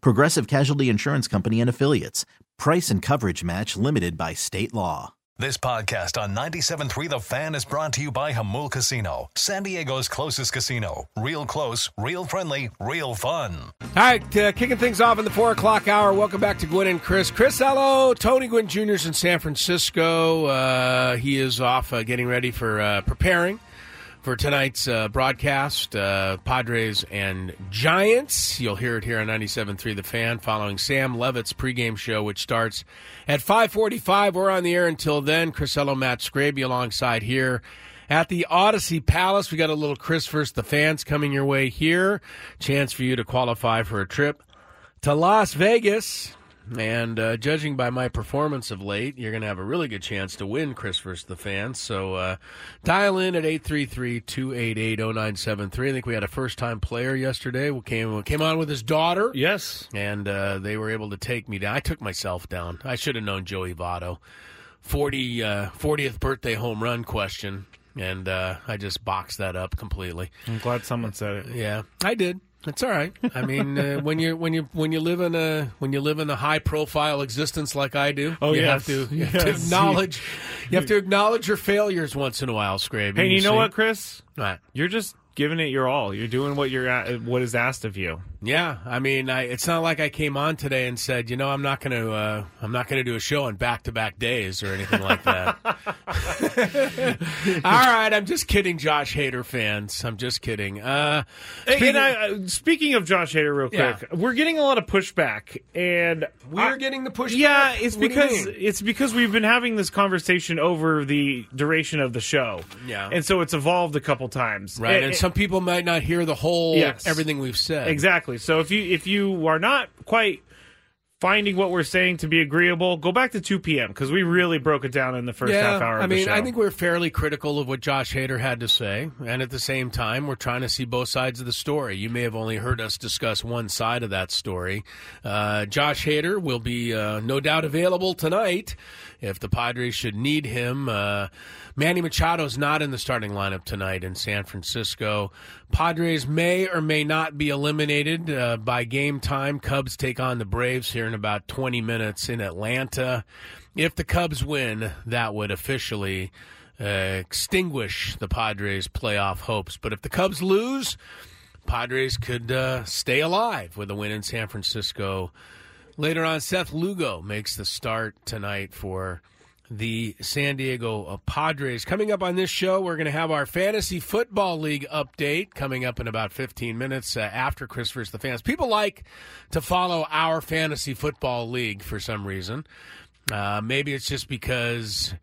Progressive Casualty Insurance Company and Affiliates. Price and coverage match limited by state law. This podcast on 97.3 The Fan is brought to you by Jamul Casino, San Diego's closest casino. Real close, real friendly, real fun. All right, uh, kicking things off in the 4 o'clock hour. Welcome back to Gwynn and Chris. Chris hello. Tony Gwynn Jr. is in San Francisco. Uh, he is off uh, getting ready for uh, preparing for tonight's uh, broadcast, uh, Padres and Giants. You'll hear it here on 97.3 The Fan following Sam Levitt's pregame show, which starts at 545. We're on the air until then. Chris Ello, Matt Scraby alongside here at the Audacy Palace. We got a little Chris Versus The Fans coming your way here. Chance for you to qualify for a trip to Las Vegas. And uh, judging by my performance of late, you're going to have a really good chance to win Chris versus the fans. So uh, dial in at 833-288-0973. I think we had a first-time player yesterday who came, came on with his daughter. Yes. And uh, they were able to take me down. I took myself down. I should have known Joey Votto. 40, 40th birthday home run question. And uh, I just boxed that up completely. I'm glad someone said it. Yeah, I did. It's all right. I mean, uh, when you when you when you live in a when you live in a high profile existence like I do, oh, you yes. have to you have to acknowledge you have to acknowledge your failures once in a while, Scraby. Hey, you know see? what, Chris? You're just giving it your all. You're doing what you're at, what is asked of you. Yeah, I mean, I, it's not like I came on today and said, you know, I'm not going to, uh, I'm not to do a show on back-to-back days or anything like that. All right, I'm just kidding, Josh Hader fans. I'm just kidding. Uh, Hey, speaking- and I, uh, speaking of Josh Hader, real Yeah. quick, we're getting a lot of pushback, and we're I- getting the pushback. Yeah, it's What because it's because we've been having this conversation over the duration of the show. Yeah. and so it's evolved a couple times. right, Eh, and eh, some people might not hear the whole Yes. everything we've said. Exactly. So if you if you are not quite finding what we're saying to be agreeable, go back to 2 p.m. because we really broke it down in the first yeah, half hour. I mean, the show. I think we're fairly critical of what Josh Hader had to say, and at the same time, we're trying to see both sides of the story. You may have only heard us discuss one side of that story. Uh, Josh Hader will be uh, no doubt available tonight if the Padres should need him. Uh, Manny Machado's not in the starting lineup tonight in San Francisco. Padres may or may not be eliminated uh, by game time. Cubs take on the Braves here in about 20 minutes in Atlanta. If the Cubs win, that would officially uh, extinguish the Padres' playoff hopes. But if the Cubs lose, Padres could uh, stay alive with a win in San Francisco. Later on, Seth Lugo makes the start tonight for the San Diego uh, Padres. Coming up on this show, we're going to have our Fantasy Football League update coming up in about 15 minutes uh, after Chris versus the fans. People like to follow our Fantasy Football League for some reason. Uh, maybe it's just because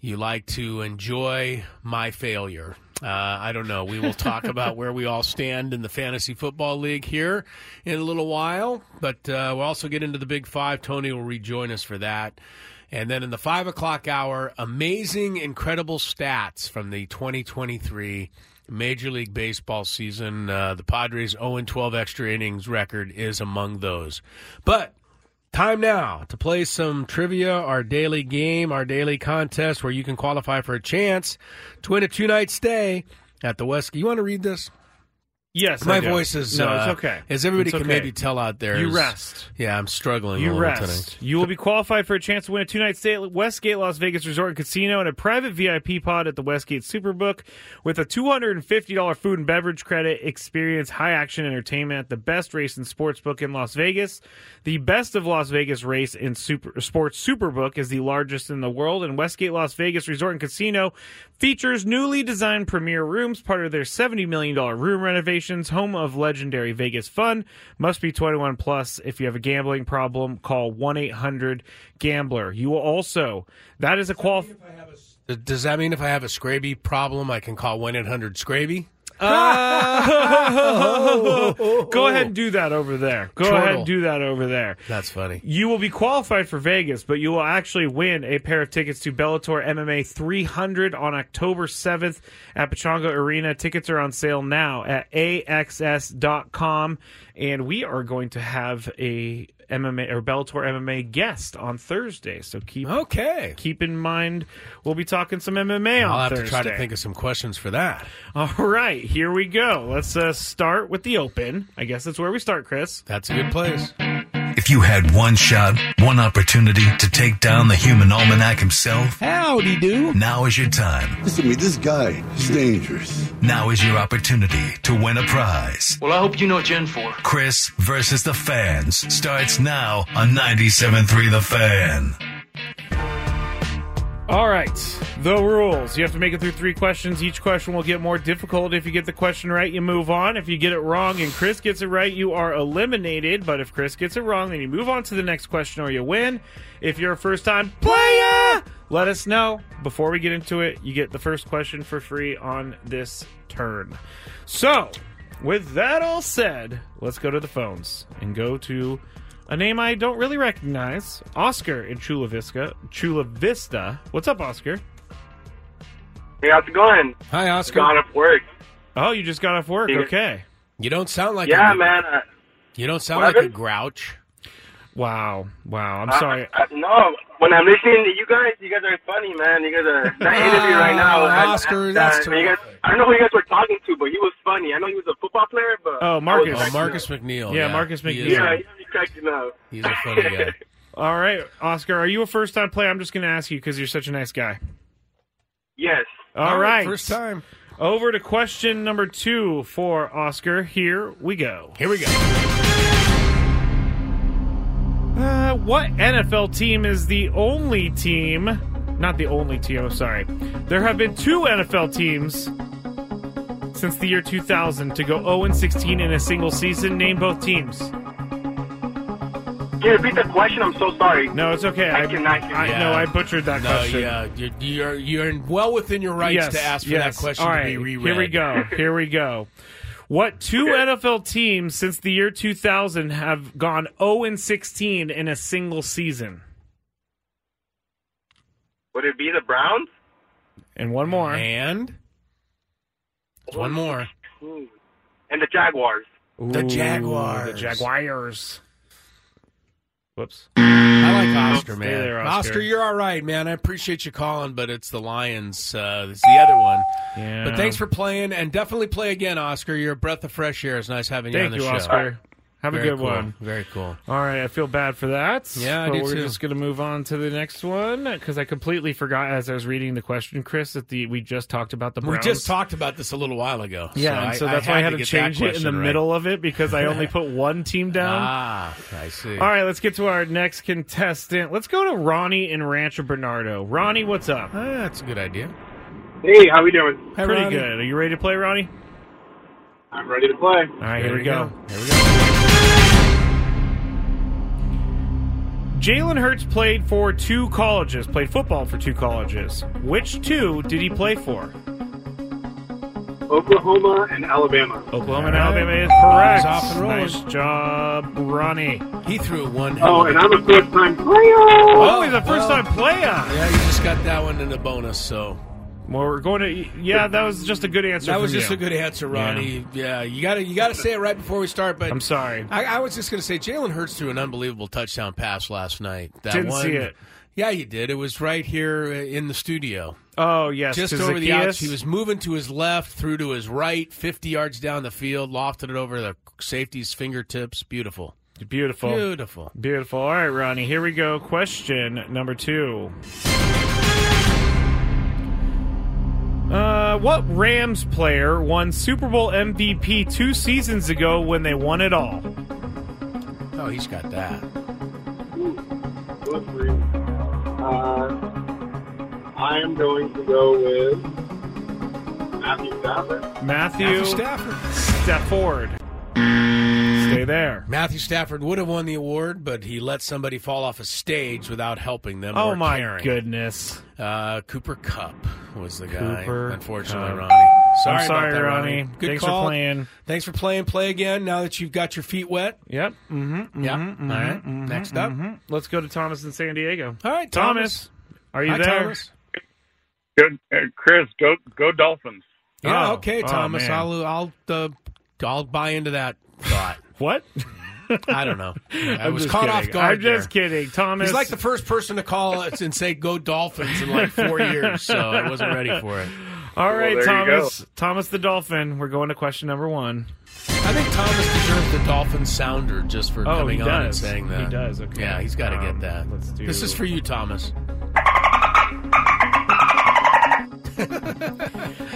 you like to enjoy my failure. Uh, I don't know. We will talk about where we all stand in the fantasy football league here in a little while, but uh, we'll also get into the Big Five. Tony will rejoin us for that. And then in the five o'clock hour, amazing, incredible stats from the 2023 Major League Baseball season. Uh, the Padres' 0 12 extra innings record is among those. But Time now to play some trivia, our daily game, our daily contest where you can qualify for a chance to win a two night stay at the West. You want to read this? Yes, My voice is no, uh, it's okay. As everybody can maybe tell out there, You rest. Yeah, I'm struggling. You little rest. Today. You will be qualified for a chance to win a two night stay at Westgate Las Vegas Resort and Casino and a private VIP pod at the Westgate Superbook with a $250 food and beverage credit. Experience high action entertainment at the best race and sports book in Las Vegas. The best of Las Vegas race and super, sports superbook is the largest in the world, and Westgate Las Vegas Resort and Casino features newly designed premier rooms, part of their $70 million room home of legendary Vegas fun. Must be 21 plus. If you have a gambling problem, call 1 800 Gambler. You will also, that is a qual. Does that mean if I have a Scraby problem, I can call one eight hundred Uh, Scraby? Go ahead and do that over there. Go ahead and do that over there. That's funny. You will be qualified for Vegas, but you will actually win a pair of tickets to Bellator MMA 300 on October 7th at Pechanga Arena. Tickets are on sale now at axs.com, and we are going to have a MMA or Bellator MMA guest on Thursday. So keep Okay. keep in mind we'll be talking some MMA I'll have Thursday. to try to think of some questions for that. All right, here we go. Let's uh, start with the open. I guess that's where we start, Chris. That's a good place. If you had one shot, one opportunity to take down the human almanac himself, Howdy do. now is your time. Listen to me, this guy is dangerous. Now is your opportunity to win a prize. Well, I hope you know Gen 4. Chris versus the fans starts now on 97.3 The Fan. All right, the rules. You have to make it through three questions. Each question will get more difficult. If you get the question right, you move on. If you get it wrong and Chris gets it right, you are eliminated. But if Chris gets it wrong, then you move on to the next question or you win. If you're a first time player, let us know. Before we get into it, you get the first question for free on this turn. So, with that all said, let's go to the phones and go to a name I don't really recognize, Oscar in Chula Vista. Chula Vista. What's up, Oscar? Hey, how's it going? Hi, Oscar. Gone off work. Oh, you just got off work. Yeah. Okay. You don't sound like Yeah, a, man. Uh, You don't sound What like a grouch. Wow. Wow. I'm I- sorry. I, no, when I'm listening to you guys, you guys are funny, man. You guys are that interview right now. I- I- Oscar, uh, that's you guys, I don't know who you guys were talking to, but he was funny. I know he was a football player, but Oh, Marcus. Oh, Marcus. McNeil. Yeah, Marcus McNeil. is Yeah, a- he was cracking up. He's a funny guy. All right, Oscar, are you a first time player? I'm just going to ask you because you're such a nice guy. yes. All right. First time. Over to question number two for Oscar. Here we go. Here we go. Uh, what NFL team is the only team? Not the only team, I'm sorry. There have been two NFL teams since the year 2000 to go 0 16 in a single season. Name both teams. Can you repeat the question? I'm so sorry. No, it's okay. I cannot hear I you. know I butchered that No, question. yeah, you're, you're you're well within your rights yes, to ask for yes. that question All to be reread. Here we go. Here we go. What two NFL teams since the year 2000 have gone 0 and 16 in a single season? Would it be the Browns? And one more. And one more. And the Jaguars. The Jaguars. The Jaguars. Whoops. I like Oscar, Stay man. there, Oscar. you're all right, man. I appreciate you calling, but it's the Lions. Uh, it's the other one. Yeah. But thanks for playing, and definitely play again, Oscar. You're a breath of fresh air. It's nice having you Thank on the you, show. Oscar. Have Very a good cool. one. Very cool. All right, I feel bad for that. Yeah, I but do we're too. just going to move on to the next one because I completely forgot as I was reading the question, Chris, that the we just talked about the We just talked about this a little while ago. Yeah, and so that's why I had to get change it in the right. middle of it because I only put one team down. Ah, I see. All right, let's get to our next contestant. Let's go to Ronnie in Rancho Bernardo. Ronnie, what's up? Ah, that's a good idea. Hey, how we doing? Hi, Pretty Ronnie. good. Are you ready to play, Ronnie? I'm ready to play. All right, There here we go. Here we go. Jalen Hurts played for two colleges, played football for two colleges. Which two did he play for? Oklahoma and Alabama. Oklahoma and Alabama is correct. He's off and rolling. Nice job, Ronnie. He threw one. Oh, and I'm a first time player. Oh, he's a first time well. player. Yeah, you just got that one in the bonus, so Well, we're going to. Yeah, that was just a good answer. that was just you. a good answer, Ronnie. Yeah, you got to you got to say it right before we start. But I'm sorry. I, I was just going to say Jalen Hurts threw an unbelievable touchdown pass last night. That Didn't one, see it. Yeah, you did. It was right here uh, in the studio. Oh yes, Just over the outs. He was moving to his left, through to his right, 50 yards down the field, lofted it over the safety's fingertips. Beautiful. beautiful. Beautiful. Beautiful. All right, Ronnie, here we go. Question number two. Uh, what Rams player won Super Bowl MVP two seasons ago when they won it all? Oh, he's got that. Uh, I am going to go with Matthew Stafford. Matthew, Matthew Stafford. Stafford. Stay there. Matthew Stafford would have won the award, but he let somebody fall off a stage without helping them. Oh or my caring. goodness. Uh, Cooper Kupp was the guy. Cooper unfortunately, Kupp. Ronnie. Sorry, I'm sorry, about that, Ronnie. Good Thanks call. for playing. Thanks for playing. Play again now that you've got your feet wet. Yep. Mm-hmm. Yeah. All right. Next up. Let's go to Thomas in San Diego. All right, Thomas, Thomas. are you Hi, there? Thomas. Good, uh, Chris. Go, go Dolphins. Yeah. Oh. okay, Oh, Thomas. man. I'll I'll uh, I'll buy into that thought. What? I don't know. I I'm was just caught kidding. off guard. I'm just there. kidding, Thomas. He's like the first person to call us and say "Go Dolphins" in like four years, so I wasn't ready for it. All right, there you Thomas. Thomas the Dolphin. We're going to question number one. I think Thomas deserves the Dolphin sounder just for Oh, coming on and saying that. He does. Okay. Yeah, he's got to Um, get that. let's do- This is for you, Thomas.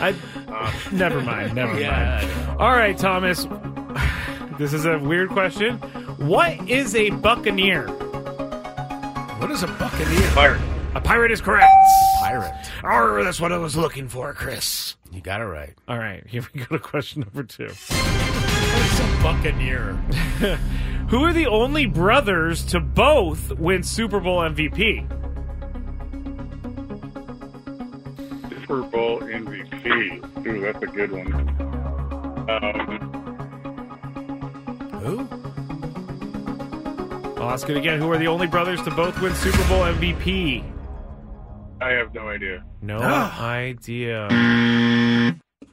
I, never mind. Never Yeah, mind. All right, Thomas. This is a weird question. What is a buccaneer? What is a buccaneer? Pirate. A pirate is correct. Pirate. Oh, that's what I was looking for, Chris. You got it right. All right, here we go to question number two. What's a buccaneer? Who are the only brothers to both win Super Bowl MVP? Super Bowl MVP. Ooh, that's a good one. Um, Who? I'll ask it again. Who are the only brothers to both win Super Bowl MVP? I have no idea. No Ah. idea.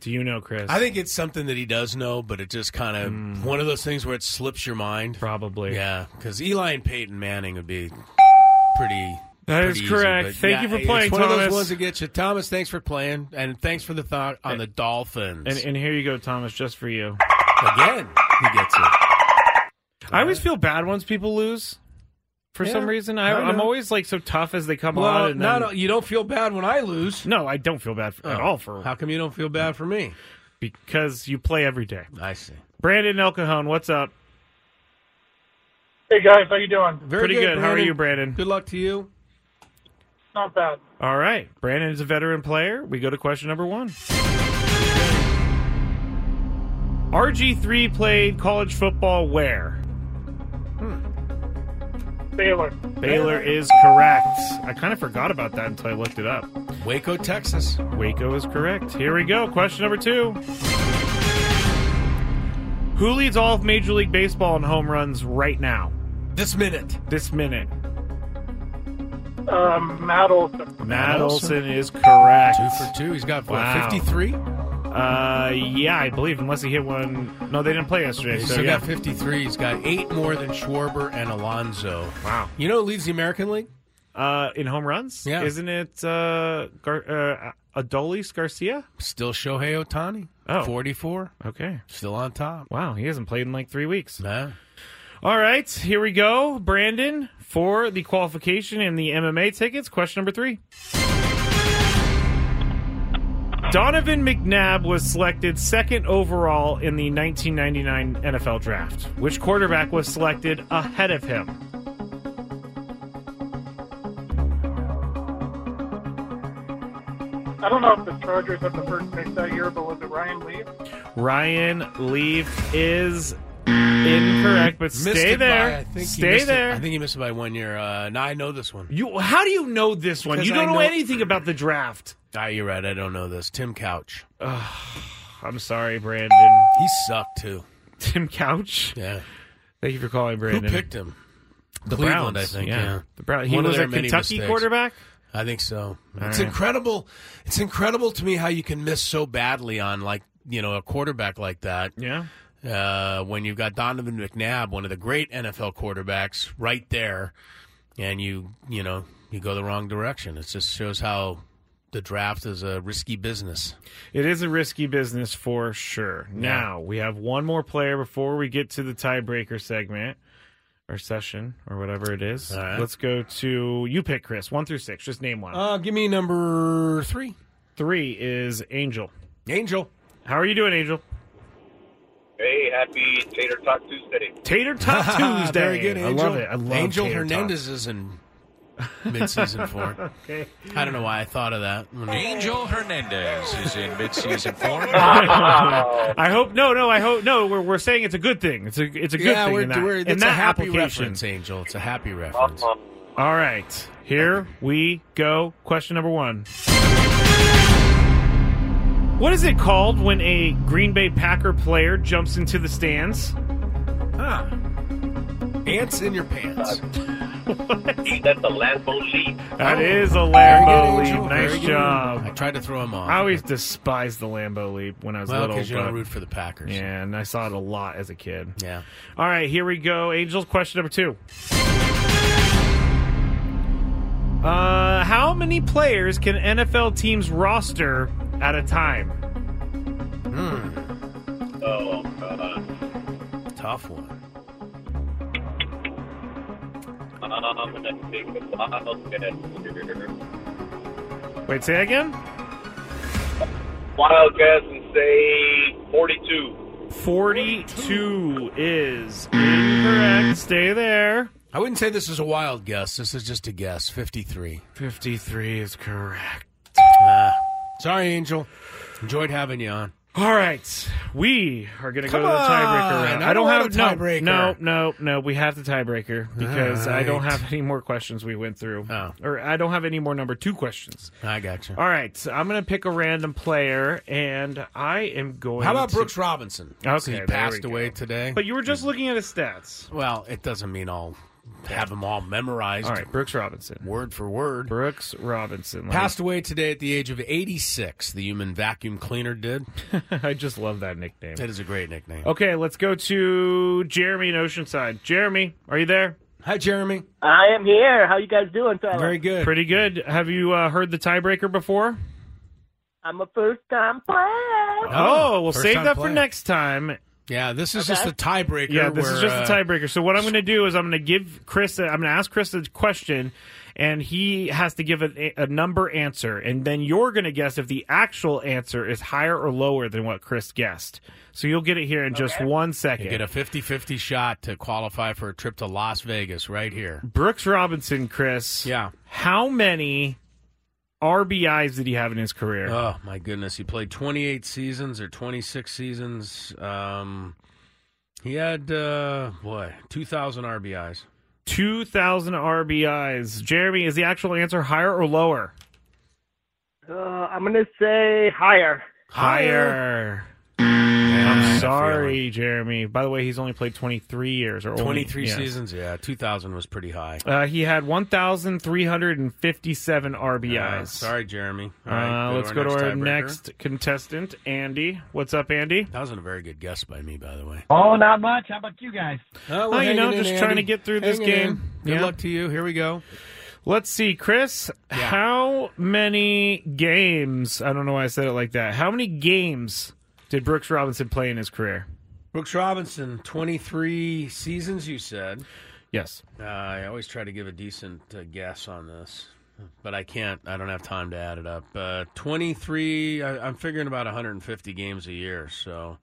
Do you know, Chris? I think it's something that he does know, but it just kind of Hmm. one of those things where it slips your mind. probably. Yeah, because Eli and Peyton Manning would be pretty. That is pretty easy, correct. but Thank yeah, you for playing, It's one of Thomas. those ones that get you. Thomas, thanks for playing, and thanks for the thought on the Dolphins. And, and here you go, Thomas, just for you. Again, he gets it. I always feel bad once people lose. For Yeah, some reason, I, I I'm know. always like so tough as they come Well, on. And then, not you don't feel bad when I lose no, I don't feel bad for, at Oh, all for How come you don't feel bad for me? because you play every day. I see. Brandon El Cajon, what's up? Hey guys, how you doing? Very Pretty good. How are you, Brandon? Good luck to you. Not bad. All right. Brandon is a veteran player. We go to question number one. RG3 played college football where? Baylor. Baylor is correct. I kind of forgot about that until I looked it up. Waco, Texas. Waco is correct. Here we go. Question number two. Who leads all of Major League Baseball in home runs right now? This minute. This minute. Um, Matt Olson. Matt Olson. Olson is correct. Two for two. He's got what, Wow. 53? Uh, yeah, I believe, unless he hit one. No, they didn't play yesterday. He's So still yeah. got 53. He's got eight more than Schwarber and Alonso. Wow. You know who leads the American League? Uh, in home runs, Yeah. isn't it uh, Gar- uh Adolis Garcia? Still Shohei Ohtani. Oh. 44. Okay. Still on top. Wow, he hasn't played in like three weeks. Nah. All right, here we go, Brandon, for the qualification and the MMA tickets. Question number three. Donovan McNabb was selected second overall in the 1999 NFL draft. Which quarterback was selected ahead of him? I don't know if the Chargers had the first pick that year, but was it Ryan Lee? Ryan Leaf is incorrect, but Missed stay it by- there. I think he stay missed it- there. I think he missed it by one year. Uh, now I know this one. you, how do you know this one? You don't know, know- anything about the draft. Ah, you're right. I don't know this. Tim Couch. I'm sorry, Brandon. He sucked too. Tim Couch. Yeah. Thank you for calling, Who Brandon. picked him? the Cleveland, Browns? I think. Yeah. the Brown. He One of was their a many Kentucky mistakes. quarterback. I think so. It's right. incredible. It's incredible to me how you can miss so badly on like you know a quarterback like that. Yeah. Uh, when you've got Donovan McNabb, one of the great NFL quarterbacks, right there, and you you know you go the wrong direction. It just shows how the draft is a risky business. It is a risky business for sure. Now we have one more player before we get to the tiebreaker segment or session or whatever it is. All right. Let's go to you pick Chris one through six. Just name one. Uh, give me number three. Three is Angel. Angel. How are you doing, Angel? Hey, happy Tater Talk Tuesday. Tater Tot Tuesday. Very good, I Angel. love it. I love Angel tater Hernandez is in mid-season form. Okay. I don't know why I thought of that. Angel Hernandez is in midseason four. I hope no, no. I hope no. We're, we're saying it's a good thing. It's a it's a good yeah, thing we're, in that, we're, in it's that a happy application. reference, Angel. It's a happy reference. All right, here we go. Question number one. What is it called when a Green Bay Packer player jumps into the stands? Ah. Ants in your pants. Gee, that's a Lambeau leap. That is a Lambeau leap. Nice Very good. job. I tried to throw him off. I always despised the Lambeau leap when I was well, little. because you don't but- root for the Packers. yeah, and I saw it a lot as a kid. Yeah. All right, here we go. Angels, question number two. Uh, how many players can NFL teams roster at a time? Hmm. Oh, God. Tough one. I'm going to take a wild guess here. Wait, say again? Wild guess and say 42. 42 is incorrect. Stay there. I wouldn't say this is a wild guess. This is just a guess. 53. 53 is correct. Sorry, Angel. Enjoyed having you on. All right, we are going to go to the tiebreaker round. I I don't don't have want a no, tiebreaker. No, no, no. We have the tiebreaker because I don't have any more questions we went through, Oh. or I don't have any more number two questions. I got you. All right, so I'm going to pick a random player, and I am going. To How about to- Brooks Robinson? Okay, he passed away today. But you were just looking at his stats. well, it doesn't mean I'll have them all memorized All right, Brooks Robinson. word for word. Brooks Robinson. Let me- Passed away today at the age of 86. The human vacuum cleaner did. I just love that nickname. That is a great nickname. Okay, let's go to Jeremy in Oceanside. Jeremy, are you there? Hi, Jeremy. I am here. How you guys doing, fellas? Very good. Pretty good. Have you uh, heard the tiebreaker before? I'm a first time player. Oh, we'll first save time that for next time. Yeah, this is Okay. just a tiebreaker. Yeah, this is just uh, a tiebreaker. So what I'm going to do is I'm going to give Chris. A, I'm going to ask Chris a question, and he has to give a, a number answer, and then you're going to guess if the actual answer is higher or lower than what Chris guessed. So you'll get it here in just one second. You get a 50 50 shot to qualify for a trip to Las Vegas right here. Brooks Robinson, Chris. Yeah. How many RBIs did he have in his career? Oh, my goodness. He played 28 seasons or 26 seasons. Um, he had, uh, boy, 2,000 RBIs. 2,000 RBIs. Jeremy, is the actual answer higher or lower? Uh, I'm gonna say higher. Higher. Yeah, I I'm had a sorry, Jeremy. By the way, he's only played 23 years or feeling. only- 23 seasons? Yeah, 2,000 was pretty high. Uh, he had 1,357 RBIs. Yeah, sorry, Jeremy. All Uh, right, let's go to our tiebreaker. next contestant, Andy. What's up, Andy? That wasn't a very good guess by me, by the way. Oh, not much. How about you guys? Oh, Oh, you know, just trying to get through this game. Good Yeah. luck to you. Here we go. Let's see, Chris. How many games? I don't know why I said it like that. How many games did Brooks Robinson play in his career? Brooks Robinson, 23 seasons, you said. Yes. Uh, I always try to give a decent uh, guess on this, but I can't. I don't have time to add it up. Uh, 23, I, I'm figuring about 150 games a year, so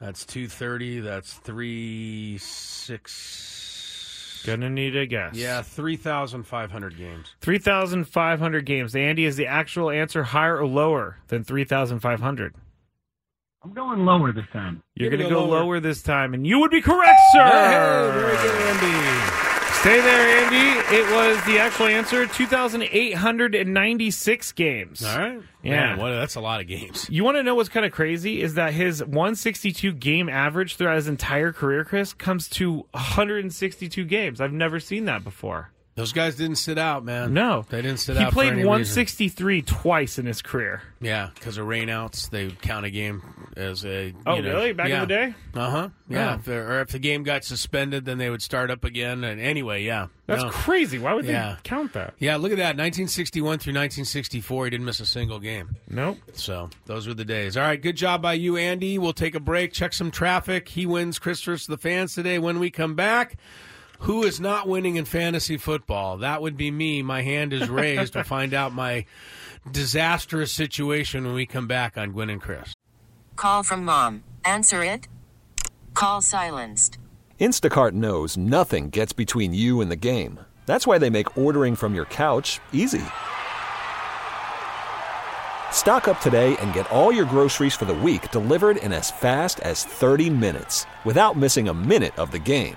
that's 230. That's 3, 6. Gonna need a guess. Yeah, 3,500 games. 3,500 games. Andy, is the actual answer higher or lower than 3,500? I'm going lower this time. You're You're going to go lower. lower. this time, and you would be correct, sir. Hey, very good, Andy. Stay there, Andy. It was the actual answer 2,896 games. All right. Yeah. Man, what, that's a lot of games. You want to know what's kind of crazy is that his 162 game average throughout his entire career, Chris, comes to 162 games. I've never seen that before. Those guys didn't sit out, man. No, they didn't sit he out. He played any reason. 163 twice in his career. Yeah, because of rainouts, they count a game as a. Oh, know, really? Back in the day? Uh huh. Yeah. Oh. If or if the game got suspended, then they would start up again. And anyway, yeah. That's No. crazy. Why would Yeah. they count that? Yeah, look at that. 1961 through 1964, he didn't miss a single game. Nope. So those were the days. All right, good job by you, Andy. We'll take a break, check some traffic. He wins Chris versus the fans today. When we come back, who is not winning in fantasy football? That would be me. My hand is raised. we'll find out my disastrous situation when we come back on Gwynn and Chris. Call from mom. Answer it. Call silenced. Instacart knows nothing gets between you and the game. That's why they make ordering from your couch easy. Stock up today and get all your groceries for the week delivered in as fast as 30 minutes without missing a minute of the game.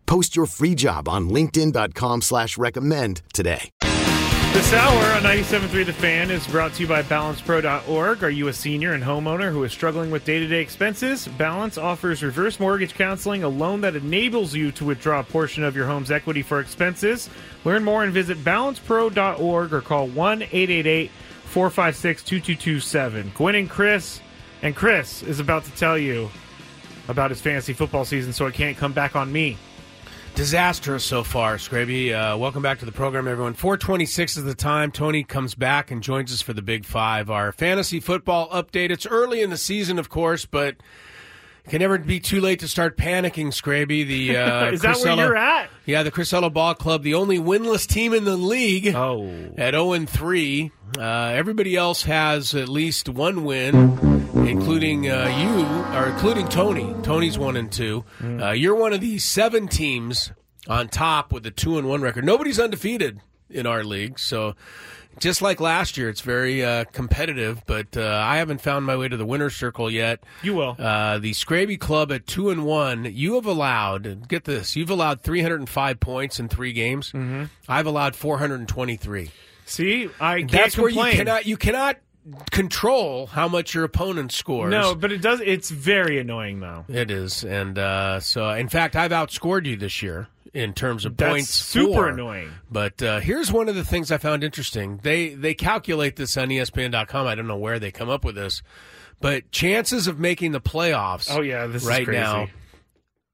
Post your free job on linkedin.com slash recommend today. This hour on 97.3 The Fan is brought to you by BalancePro.org. Are you a senior and homeowner who is struggling with day-to-day expenses? Balance offers reverse mortgage counseling, a loan that enables you to withdraw a portion of your home's equity for expenses. Learn more and visit BalancePro.org or call 1-888-456-2227. Gwynn and Chris, and Chris is about to tell you about his fantasy football season, so it can't come back on me. Disastrous so far, Scraby. Uh, welcome back to the program, everyone. 426 is the time. Tony comes back and joins us for the Big Five, our fantasy football update. It's early in the season, of course, but it can never be too late to start panicking, Scraby. The uh, Is that where you're at? Yeah, the Crisella Ball Club, the only winless team in the league. Oh. At 0 and 3. Uh, everybody else has at least one win, including uh, you, or including Tony. Tony's 1 and 2. Mm. Uh, you're one of the seven teams on top with a 2 and 1 record. Nobody's undefeated in our league, so just like last year, it's very uh, competitive. But uh, I haven't found my way to the winner's circle yet. You will. Uh, the Scraby Club at two and one. You have allowed. Get this. You've allowed 305 points in three games. Mm-hmm. I've allowed 423. See, I That's where you cannot. You cannot control how much your opponent scores. No, but it does. It's very annoying though. It is, and uh, so in fact, I've outscored you this year in terms of That's points. super for. annoying. But uh, here's one of the things I found interesting. They they calculate this on ESPN.com. I don't know where they come up with this, but chances of making the playoffs. Oh yeah, this right is crazy. now,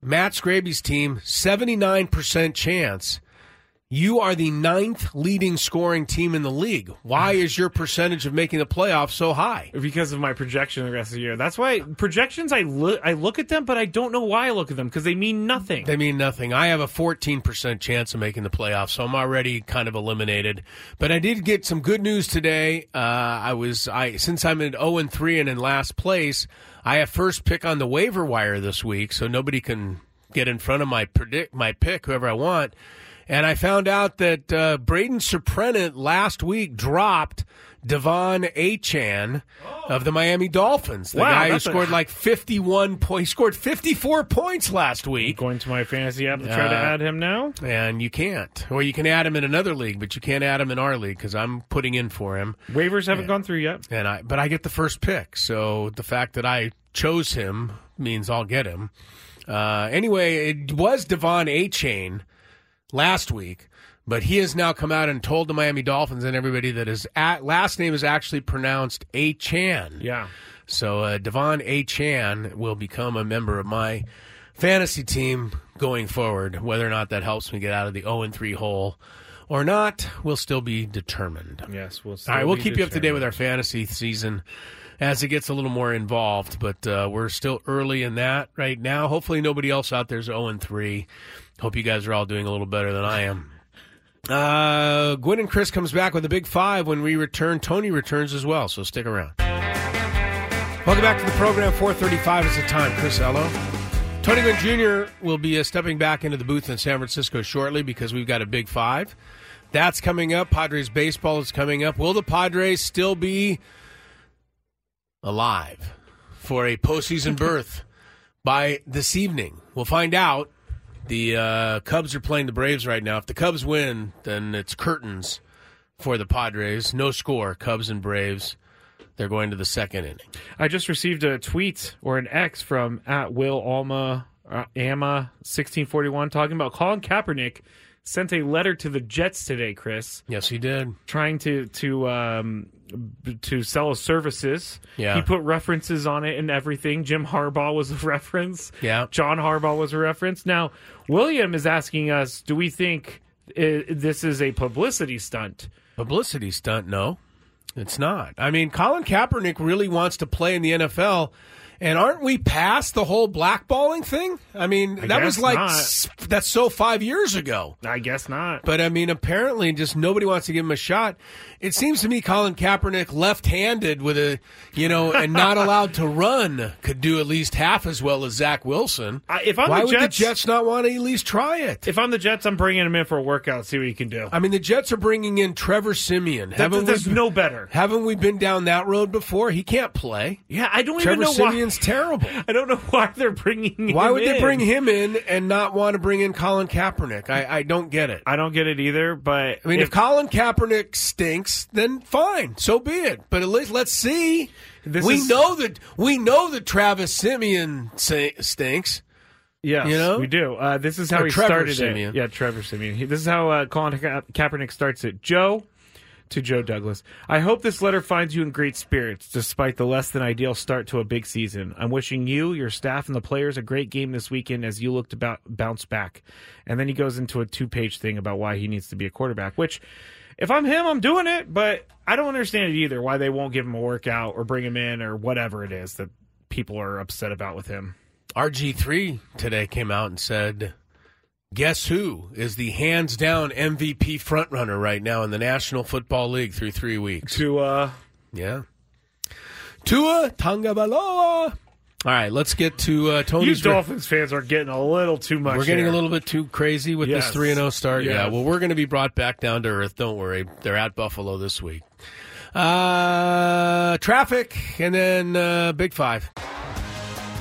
Matt Scraby's team seventy nine percent chance. You are the ninth leading scoring team in the league. Why is your percentage of making the playoffs so high? because of my projection the rest of the year. That's why projections I look I look at them, but I don't know why I look at them because they mean nothing. They mean nothing. I have a 14% chance of making the playoffs, so I'm already kind of eliminated. But I did get some good news today. Uh, I was I since I'm at 0 and 3 and in last place, I have first pick on the waiver wire this week, so nobody can get in front of my predict my pick whoever I want. And I found out that uh, Braden Surprenant last week dropped De'Von Achane of the Miami Dolphins. The Wow, guy who that's a- scored like 51 points. He scored 54 points last week. Going to my fantasy app to try to Uh, add him now. And you can't. Or you can add him in another league, but you can't add him in our league because I'm putting in for him. Waivers haven't gone through yet. And I, but I get the first pick, so the fact that I chose him means I'll get him. Uh, anyway, it was Devon A. Last week, But he has now come out and told the Miami Dolphins and everybody that his at, last name is actually pronounced A Chan. Yeah. So uh, Devon A Chan will become a member of my fantasy team going forward. Whether or not that helps me get out of the 0 3 hole or not will still be determined. Yes, we'll. See. All right, we'll keep you up to date with our fantasy season as it gets a little more involved, but uh, we're still early in that right now. Hopefully, nobody else out there is 0 3. Hope you guys are all doing a little better than I am. Uh, Gwynn and Chris comes back with a big five when we return. Tony returns as well, so stick around. Welcome back to the program. 435 is the time. Chris Ello. Tony Gwynn Jr. will be uh, stepping back into the booth in San Francisco shortly because we've got a big five. That's coming up. Padres baseball is coming up. Will the Padres still be alive for a postseason berth by this evening? We'll find out. The uh, Cubs are playing the Braves right now. If the Cubs win, then it's curtains for the Padres. No score, Cubs and Braves. They're going to the second inning. I just received a tweet or an X from at Will Alma uh, Amma sixteen forty one talking about Colin Kaepernick sent a letter to the Jets today. Chris, yes, he did, trying to to um, to sell his services. Yeah. he put references on it and everything. Jim Harbaugh was a reference. Yeah, John Harbaugh was a reference. Now William is asking us: Do we think this is a publicity stunt? Publicity stunt? No. It's not. I mean, Colin Kaepernick really wants to play in the NFL. And aren't we past the whole blackballing thing? I mean, I that was like s- that's so five years ago. I guess not. But I mean, apparently, just nobody wants to give him a shot. It seems to me Colin Kaepernick, left-handed with a, you know, and not allowed to run, could do at least half as well as Zach Wilson. I- if I'm Why the would Jets- the Jets not want to at least try it? If I'm the Jets, I'm bringing him in for a workout. See what he can do. I mean, the Jets are bringing in Trevor Siemian. That- Haven't there's we, no better. Haven't we been down that road before? He can't play. Yeah, I don't Trevor even know Siemian's why. Terrible. I don't know why they're bringing. Why would they bring him in and not want to bring in Colin Kaepernick? I, I don't get it. I don't get it either. But I mean, if, Colin Kaepernick stinks, then fine, so be it. But at least let's see. This we is- know that we know that Travis Siemian stinks. Yes, You know? we do. Uh, this is how Or he Trevor started Siemian. it. Yeah, Trevor Siemian. He- This is how uh, Colin Ka- Kaepernick starts it. Joe to Joe Douglas. I hope this letter finds you in great spirits, despite the less than ideal start to a big season. I'm wishing you, your staff, and the players a great game this weekend as you look to bou- bounce back. And then he goes into a two page thing about why he needs to be a quarterback, which. If I'm him, I'm doing it, but I don't understand it either. Why they won't give him a workout or bring him in or whatever it is that people are upset about with him. RG3 today came out and said, Guess who is the hands down MVP frontrunner right now in the National Football League through three weeks? Tua. Yeah. Tua Tagovailoa. All right, let's get to uh, You Tony's. Dolphins fans are getting a little too much. We're getting here. a little bit too crazy with this Yes. 3 0 start. Yeah, well, we're going to be brought back down to earth. Don't worry. They're at Buffalo this week. Uh, traffic, and then uh, Big Five.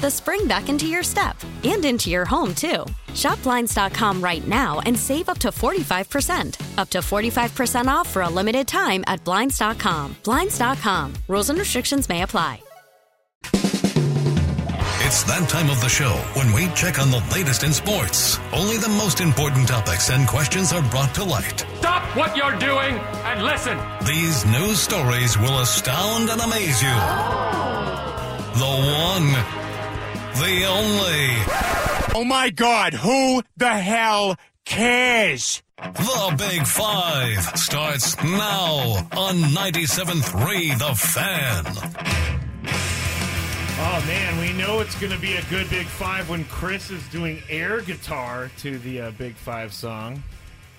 the spring back into your step and into your home, too. Shop Blinds.com right now and save up to 45%. Up to 45% off for a limited time at Blinds.com. Blinds.com. Rules and restrictions may apply. It's It's that time of the show when we check on the latest in sports. Only the most important topics and questions are brought to light. Stop what you're doing and listen. These news stories will astound and amaze you. The one, the only. Oh my God, who the hell cares? The Big Five starts now on 97.3 The Fan. Oh man, we know it's going to be a good Big Five when Chris is doing air guitar to the uh, Big Five song.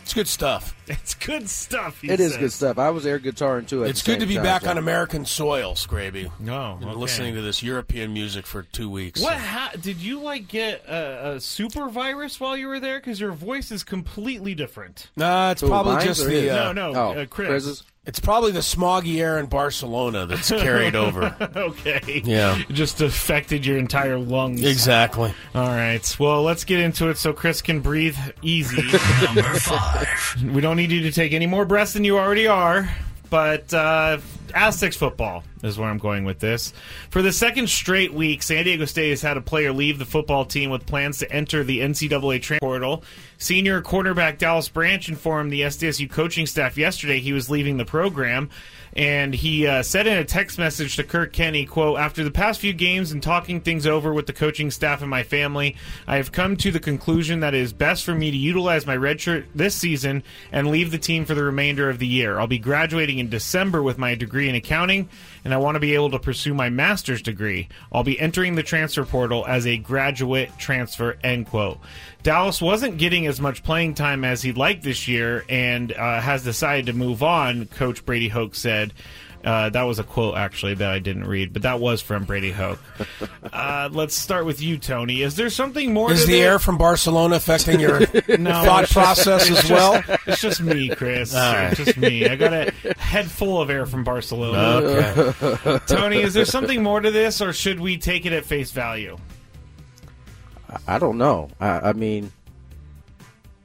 It's good stuff. It's good stuff. He It is says. good stuff. I was air guitaring too. At It's good to be time, back so- on American soil, Scraby. No, Been okay. listening to this European music for two weeks. What ha- did you like get a, a super virus while you were there? Because your voice is completely different. Nah, it's Who, probably just or the his? uh, no, no, Oh, uh, Chris. Chris's? It's probably the smoggy air in Barcelona that's carried over. okay. Yeah. It just affected your entire lungs. Exactly. All right. Well, let's get into it so Chris can breathe easy. Number five. we don't need you to take any more breaths than you already are. But uh, Aztecs football is where I'm going with this. For the second straight week, San Diego State has had a player leave the football team with plans to enter the NCAA transfer portal. Senior quarterback Dallas Branch informed the SDSU coaching staff yesterday he was leaving the program. And he uh, said in a text message to Kirk Kenney, quote, After the past few games and talking things over with the coaching staff and my family, I have come to the conclusion that it is best for me to utilize my red shirt this season and leave the team for the remainder of the year. I'll be graduating in December with my degree in accounting, and I want to be able to pursue my master's degree. I'll be entering the transfer portal as a graduate transfer, end quote. Dallas wasn't getting as much playing time as he'd like this year and uh, has decided to move on, Coach Brady Hoke said. Uh, that was a quote, actually, that I didn't read, but that was from Brady Hoke. Uh, let's start with you, Tony. Is there something more Is to the this? air from Barcelona affecting your No, thought it's just- process as well? just- it's just me, Chris. All right. It's just me. I got a head full of air from Barcelona. Okay. Tony, is there something more to this, or should we take it at face value? I don't know. I, I mean,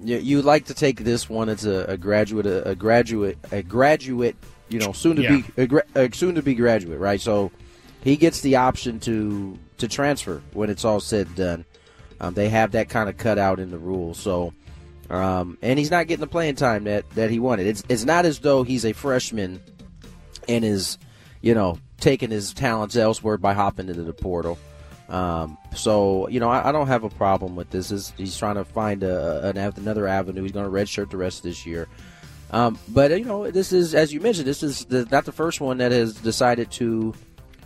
you, you like to take this one as a, a graduate, a, a graduate, a graduate. You know, soon to be a, gra- a soon to be graduate, right? So he gets the option to to transfer when it's all said and done. Um, they have that kind of cut out in the rules. So, um, and he's not getting the playing time that that he wanted. It's it's not as though he's a freshman and is, you know, taking his talents elsewhere by hopping into the portal. Um, so you know, I, I don't have a problem with this. Is he's trying to find a, an, another avenue. He's going to redshirt the rest of this year. Um, but you know, this is as you mentioned, this is the, not the first one that has decided to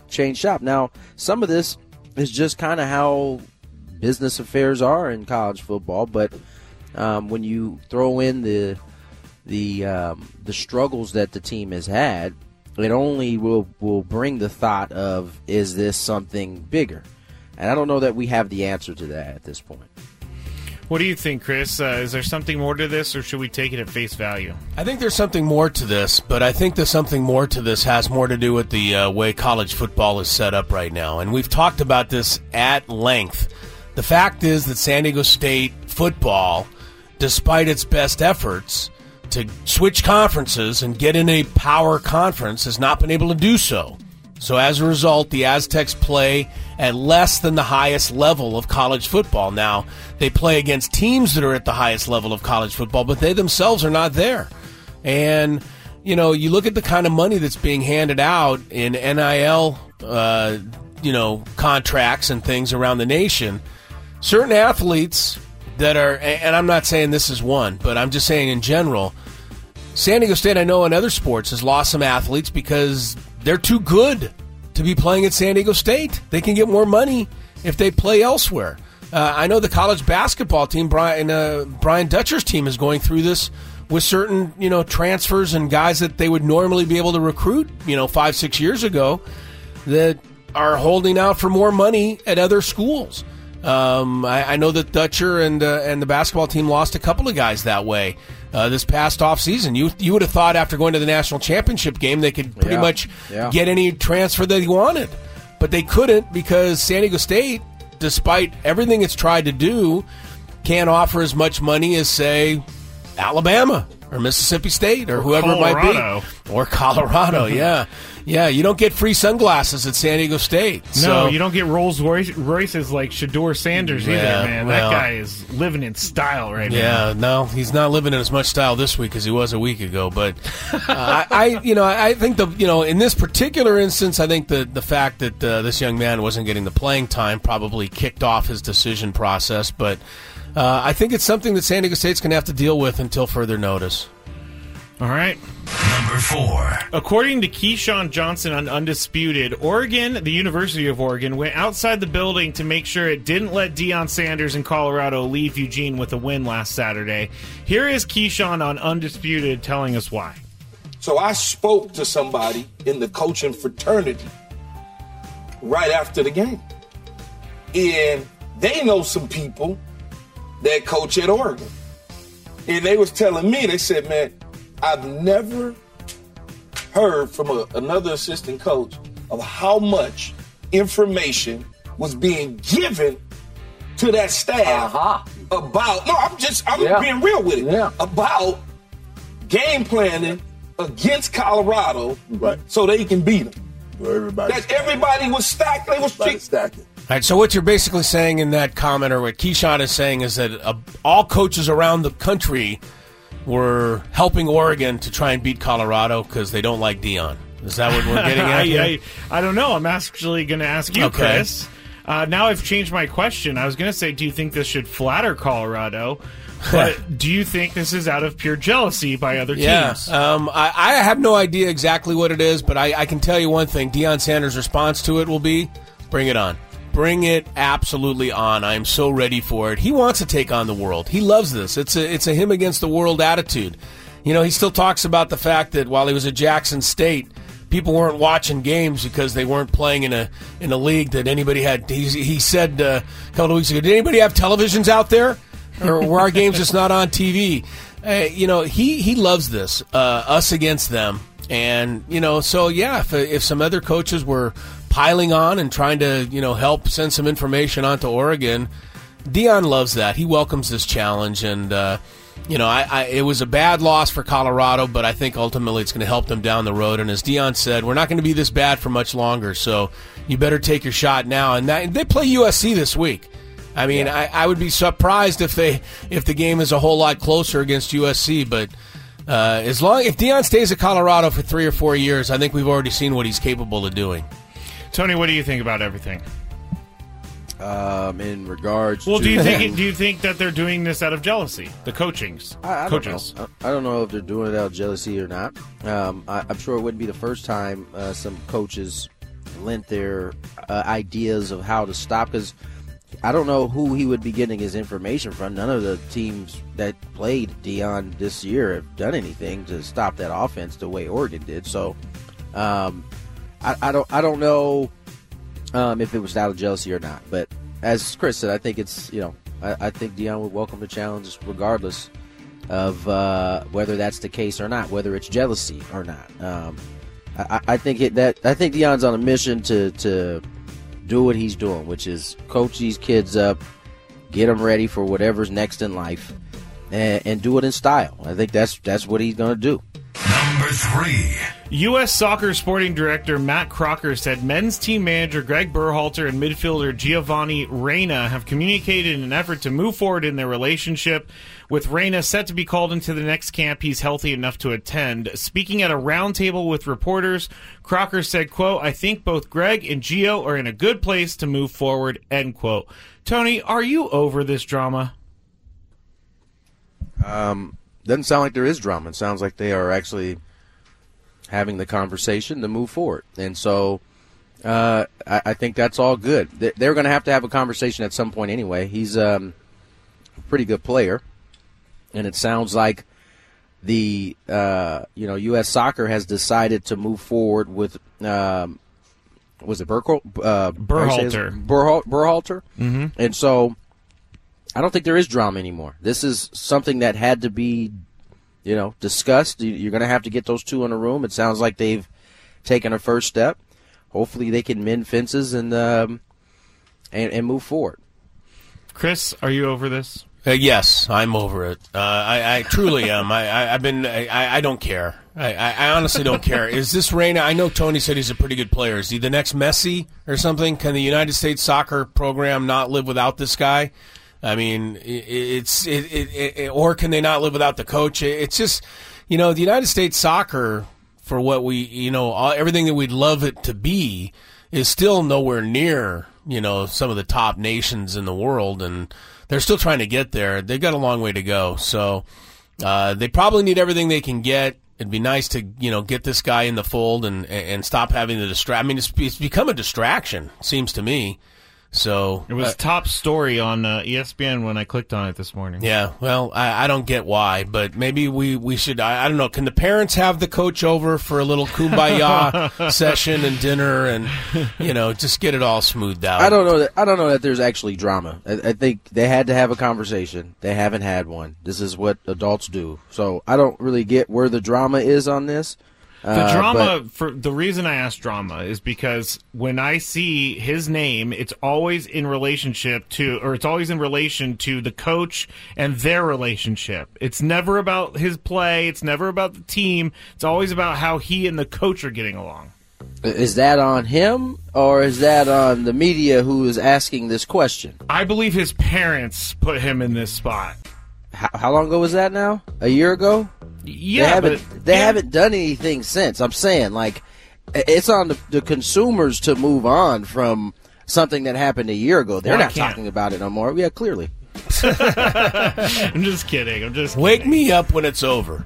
change shop. Now, some of this is just kind of how business affairs are in college football. But um, when you throw in the the um, the struggles that the team has had, it only will will bring the thought of is this something bigger? And I don't know that we have the answer to that at this point. What do you think, Chris? Uh, is there something more to this, or should we take it at face value? I think there's something more to this, but I think there's something more to this has more to do with the uh, way college football is set up right now. And we've talked about this at length. The fact is that San Diego State football, despite its best efforts to switch conferences and get in a power conference, has not been able to do so. So as a result, the Aztecs play at less than the highest level of college football. Now, they play against teams that are at the highest level of college football, but they themselves are not there. And, you know, you look at the kind of money that's being handed out in NIL, uh, you know, contracts and things around the nation. Certain athletes that are, and I'm not saying this is one, but I'm just saying in general, San Diego State, I know in other sports, has lost some athletes because they're too good to be playing at San Diego State. They can get more money if they play elsewhere. Uh, I know the college basketball team, Brian uh, Brian Dutcher's team, is going through this with certain you know transfers and guys that they would normally be able to recruit you know five six years ago that are holding out for more money at other schools. Um, I, I know that Dutcher and uh, and the basketball team lost a couple of guys that way uh, this past off season. You you would have thought after going to the national championship game they could pretty Yeah. much Yeah. get any transfer that he wanted, but they couldn't because San Diego State, despite everything it's tried to do, can't offer as much money as say Alabama or Mississippi State or, whoever Colorado. it might be, or Colorado. yeah, yeah. You don't get free sunglasses at San Diego State. No, you don't get Rolls Royce, Royces like Shedeur Sanders either, man. well. that guy is living in style right now. Yeah, no, he's not living in as much style this week as he was a week ago. But uh, I, I, you know, I think the, you know, in this particular instance, I think the the fact that uh, this young man wasn't getting the playing time probably kicked off his decision process. But uh, I think it's something that San Diego State's going to have to deal with until further notice. All right. Number four. According to Keyshawn Johnson on Undisputed, Oregon, the University of Oregon, went outside the building to make sure it didn't let Deion Sanders in Colorado leave Eugene with a win last Saturday. Here is Keyshawn on Undisputed telling us why. So I spoke to somebody in the coaching fraternity right after the game. And they know some people that coach at Oregon. And they was telling me, they said, man, I've never heard from a, another assistant coach of how much information was being given to that staff uh-huh. about no, I'm just I'm Yeah. being real with it. About game planning against Colorado so they can beat them. Everybody That everybody was stacked. They was stacked. All right, so what you're basically saying in that comment, or what Keyshawn is saying, is that uh, all coaches around the country were helping Oregon to try and beat Colorado because they don't like Deion. Is that what we're getting at I, here? I, I don't know. I'm actually going to ask you, Okay. Chris. Uh, now I've changed my question. I was going to say, do you think this should flatter Colorado? But do you think this is out of pure jealousy by other Yeah, teams? um, I, I have no idea exactly what it is, but I, I can tell you one thing: Deion Sanders' response to it will be, "Bring it on, bring it absolutely on." I am so ready for it. He wants to take on the world. He loves this. It's a it's a him against the world attitude. You know, he still talks about the fact that while he was at Jackson State, people weren't watching games because they weren't playing in a in a league that anybody had. He, he said uh, a couple of weeks ago, "Did anybody have televisions out there, or were our games just not on TV?" Uh, you know, he he loves this uh, us against them, and you know, so yeah, if if some other coaches were piling on and trying to you know help send some information onto Oregon, Deion loves that. He welcomes this challenge, and uh, you know, I, I it was a bad loss for Colorado, but I think ultimately it's going to help them down the road. And as Deion said, we're not going to be this bad for much longer, so you better take your shot now. And that, they play USC this week. I mean, I, I would be surprised if they if the game is a whole lot closer against USC, but. Uh, as long if Deion stays at Colorado for three or four years, I think we've already seen what he's capable of doing. Tony, what do you think about everything? Um, in regards, Well, to do you think do you think that they're doing this out of jealousy? The coachings, I, I coaches. Don't know. I I don't know if they're doing it out of jealousy or not. Um, I, I'm sure it wouldn't be the first time uh, some coaches lent their uh, ideas of how to stop. Because I don't know who he would be getting his information from. None of the teams that played Deion this year have done anything to stop that offense the way Oregon did. So, um, I, I don't. I don't know um, if it was out of jealousy or not. But as Chris said, I think it's you know I, I think Deion would welcome the challenge regardless of uh, whether that's the case or not, whether it's jealousy or not. Um, I, I think it, that I think Deion's on a mission to to do what he's doing, which is coach these kids up, get them ready for whatever's next in life, and, and do it in style. I think that's that's what he's going to do. Number three. U.S. Soccer Sporting Director Matt Crocker said men's team manager Greg Berhalter and midfielder Giovanni Reyna have communicated in an effort to move forward in their relationship. With Reyna set to be called into the next camp, he's healthy enough to attend. Speaking at a roundtable with reporters, Crocker said, quote, I think both Greg and Gio are in a good place to move forward, end quote. Tony, are you over this drama? Um, doesn't sound like there is drama. It sounds like they are actually having the conversation to move forward. And so uh, I, I think that's all good. They- They're going to have to have a conversation at some point anyway. He's um, a pretty good player, and it sounds like the uh, you know U.S. Soccer has decided to move forward with um, was it Burkle, uh, Berhalter. Berhal- Berhalter, Mhm. and so I don't think there is drama anymore. This is something that had to be, you know, discussed. You- You're going to have to get those two in a room. It sounds like they've taken a first step. Hopefully, they can mend fences and um, and, and move forward. Chris, are you over this? Uh, yes, I'm over it. Uh, I, I truly am. I, I, I've been. I, I don't care. I, I I honestly don't care. Is this Reyna? I know Tony said he's a pretty good player. Is he the next Messi or something? Can the United States soccer program not live without this guy? I mean, it, it's it, it, it, or can they not live without the coach? It, it's just you know the United States soccer for what we you know all, everything that we'd love it to be is still nowhere near you know some of the top nations in the world and they're still trying to get there. They've got a long way to go. So uh, they probably need everything they can get. It'd be nice to you know get this guy in the fold and and stop having the distract. I mean, it's, it's become a distraction. Seems to me. So It was uh, top story on uh, ESPN when I clicked on it this morning. yeah, well, I, I don't get why, but maybe we, we should. I, I don't know. Can the parents have the coach over for a little kumbaya session and dinner, and you know, just get it all smoothed out? I don't know that I don't know that there's actually drama. I, I think they had to have a conversation. They haven't had one. This is what adults do. So I don't really get where the drama is on this. The Uh, drama but- for the reason I ask drama is because when I see his name, it's always in relationship to, or it's always in relation to the coach and their relationship. It's never about his play. It's never about the team. It's always about how he and the coach are getting along. Is that on him or is that on the media who is asking this question? I believe his parents put him in this spot. How, how long ago was that now? A year ago? Yeah, they haven't but- they haven't done anything since. I'm saying like it's on the, the consumers to move on from something that happened a year ago. They're Well, not can't. talking about it no more. Yeah, clearly. I'm just kidding. I'm just Wake me up when it's over.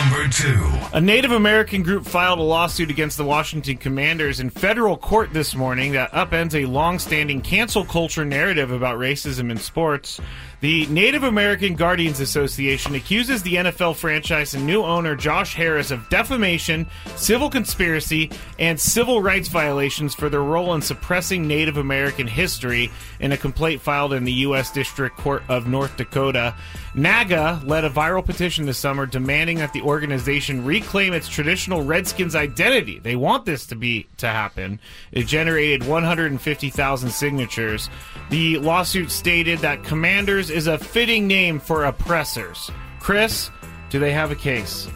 Number two. A Native American group filed a lawsuit against the Washington Commanders in federal court this morning that upends a long-standing cancel culture narrative about racism in sports. The Native American Guardians Association accuses the NFL franchise and new owner Josh Harris of defamation, civil conspiracy, and civil rights violations for their role in suppressing Native American history in a complaint filed in the U.S. District Court of North Dakota. NAGA led a viral petition this summer demanding that the organization reclaim its traditional Redskins identity. They want this to be to happen. It generated 150,000 signatures. The lawsuit stated that Commanders is a fitting name for oppressors. Chris, do they have a case?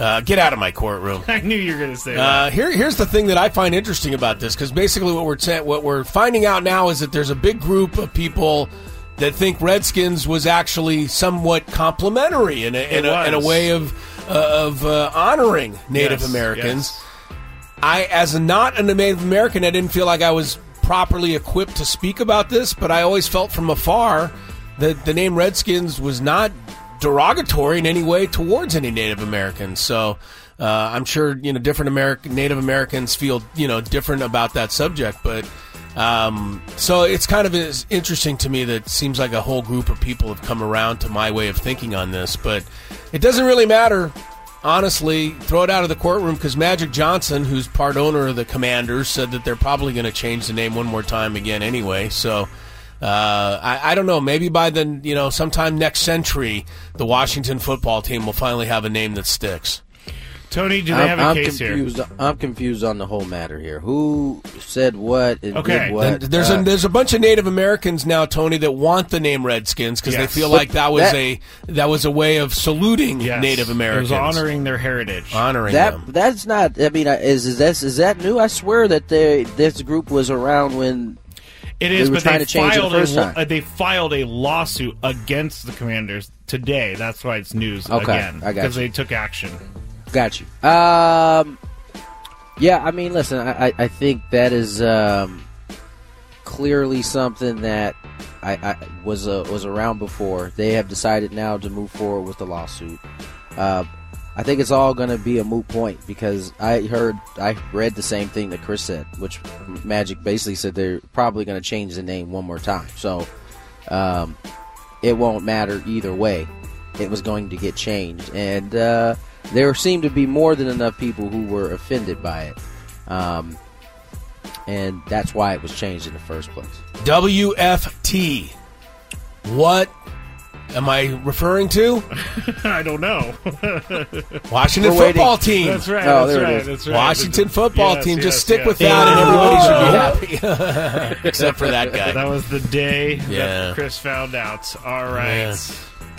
Uh, get out of my courtroom. I knew you were going to say that. Uh, here, here's the thing that I find interesting about this, because basically what we're what we're finding out now is that there's a big group of people that think Redskins was actually somewhat complimentary in a, in, a, in a way of uh, of uh, honoring Native Yes, Americans. yes. I, as not a Native American, I didn't feel like I was properly equipped to speak about this, but I always felt from afar that the name Redskins was not derogatory in any way towards any Native Americans. So uh, I'm sure you know different American Native Americans feel you know different about that subject, but. Um, so it's kind of interesting to me that seems like a whole group of people have come around to my way of thinking on this, but it doesn't really matter honestly, throw it out of the courtroom because Magic Johnson, who's part owner of the Commanders, said that they're probably going to change the name one more time again anyway. So. Uh, I, I don't know. Maybe by the you know sometime next century, the Washington football team will finally have a name that sticks. Tony, do they I'm, have a I'm case here? confused. I'm confused on the whole matter here. Who said what and Okay. did what? And there's Uh, a there's a bunch of Native Americans now, Tony, that want the name Redskins because Yes. they feel But like that was that- a that was a way of saluting Yes. Native It Americans, was honoring their heritage. honoring that them. that's not. I mean, is is that is that new? I swear that they, this group was around when It is, they but they to the filed a, uh, they filed a lawsuit against the Commanders today. That's why it's news Okay, again because they took action. Got you. Um, yeah, I mean, listen, I, I- think that is um, clearly something that I, I was uh, was around before. They have decided now to move forward with the lawsuit. Uh, I think it's all going to be a moot point because I heard, I read the same thing that Chris said, which Magic basically said they're probably going to change the name one more time. So um, it won't matter either way. It was going to get changed, and uh, there seemed to be more than enough people who were offended by it, um, and that's why it was changed in the first place. WFT. What am I referring to? I don't know. Washington We're waiting. football team. That's right. Oh, that's there it right. is. That's right. Washington football Yes, team. yes, Just stick yes. with that, and everybody should be happy. Except for that guy. That was the day Yeah. that Chris found out. All right.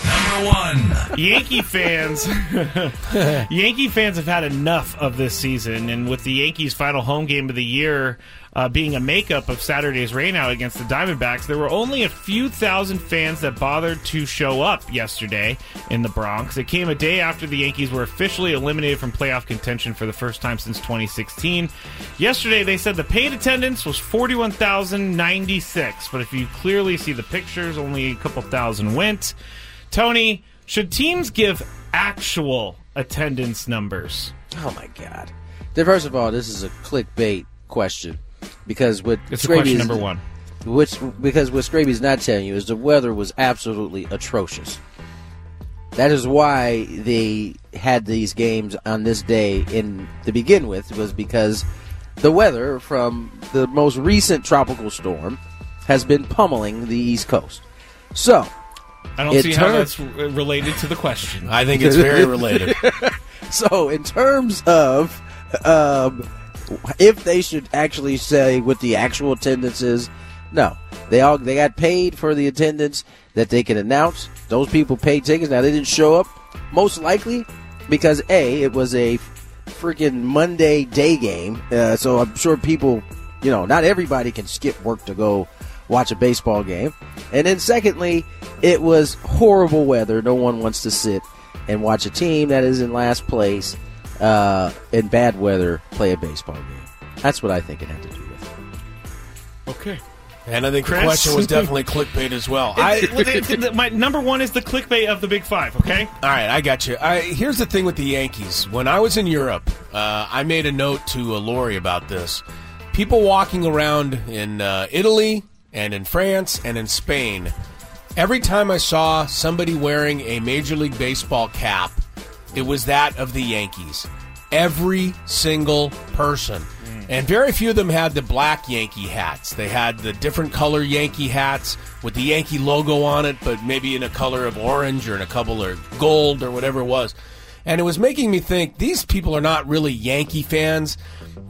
Number one. Yankee fans Yankee fans have had enough of this season and with the Yankees final home game of the year uh, being a makeup of Saturday's rainout against the Diamondbacks, there were only a few thousand fans that bothered to show up yesterday in the Bronx. It came a day after the Yankees were officially eliminated from playoff contention for the first time since 2016. Yesterday, they said the paid attendance was 41,096, but if you clearly see the pictures, only a couple thousand went. Tony, should teams give actual attendance numbers? Oh my god! First of all, this is a clickbait question because what It's Scraby number one. Which because what Scraby's not telling you is the weather was absolutely atrocious. That is why they had these games on this day in to begin with was because the weather from the most recent tropical storm has been pummeling the East Coast. So I don't in see how that's related to the question. I think it's very related. so, in terms of um, if they should actually say what the actual attendance is, no, they all they got paid for the attendance that they can announce. Those people paid tickets. Now they didn't show up, most likely because a it was a freaking Monday day game. Uh, so I'm sure people, you know, not everybody can skip work to go watch a baseball game. And then secondly, it was horrible weather. No one wants to sit and watch a team that is in last place uh, in bad weather play a baseball game. That's what I think it had to do with. Okay. And I think Chris? the question was definitely clickbait as well. I, Well, the- the- my number one is the clickbait of the Big Five. Okay. All right, I got you. I, here's the thing with the Yankees. When I was in Europe, uh, I made a note to uh, Lori about this. People walking around in uh, Italy and in France and in Spain, every time I saw somebody wearing a Major League Baseball cap, it was that of the Yankees. Every single person. Mm. And very few of them had the black Yankee hats. They had the different color Yankee hats with the Yankee logo on it, but maybe in a color of orange or in a couple of gold or whatever it was. And it was making me think these people are not really Yankee fans.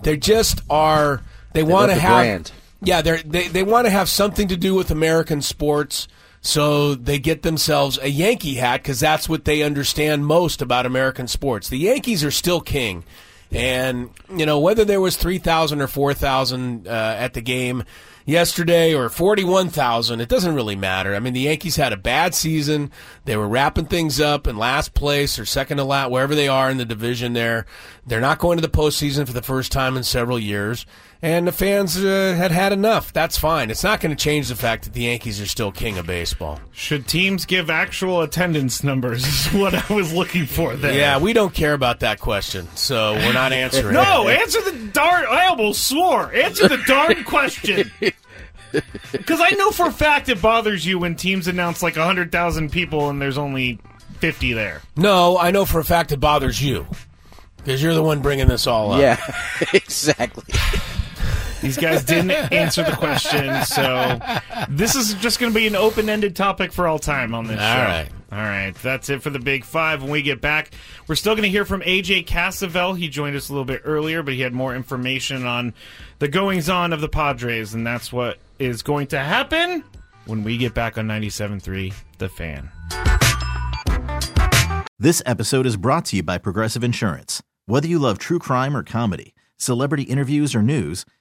They just are. They, want to have. brand. Yeah, they're, they they want to have something to do with American sports, so they get themselves a Yankee hat because that's what they understand most about American sports. The Yankees are still king, and you know whether there was three thousand or four thousand uh, at the game yesterday or forty one thousand, it doesn't really matter. I mean, the Yankees had a bad season; they were wrapping things up in last place or second to last, wherever they are in the division. There, they're not going to the postseason for the first time in several years and the fans uh, had had enough. That's fine. It's not going to change the fact that the Yankees are still king of baseball. Should teams give actual attendance numbers? Is what I was looking for there. Yeah, we don't care about that question, so we're not answering. No, it. answer the darn. I almost swore. Answer the darn question. Because I know for a fact it bothers you when teams announce like hundred thousand people and there's only fifty there. No, I know for a fact it bothers you because you're the one bringing this all up. Yeah, exactly. These guys didn't answer the question, so this is just going to be an open-ended topic for all time on this All show. right. All right, that's it for the Big Five. When we get back, we're still going to hear from AJ Cassavell. He joined us a little bit earlier, but he had more information on the goings-on of the Padres, and that's what is going to happen when we get back on 97.3 The Fan. This episode is brought to you by Progressive Insurance. Whether you love true crime or comedy, celebrity interviews or news,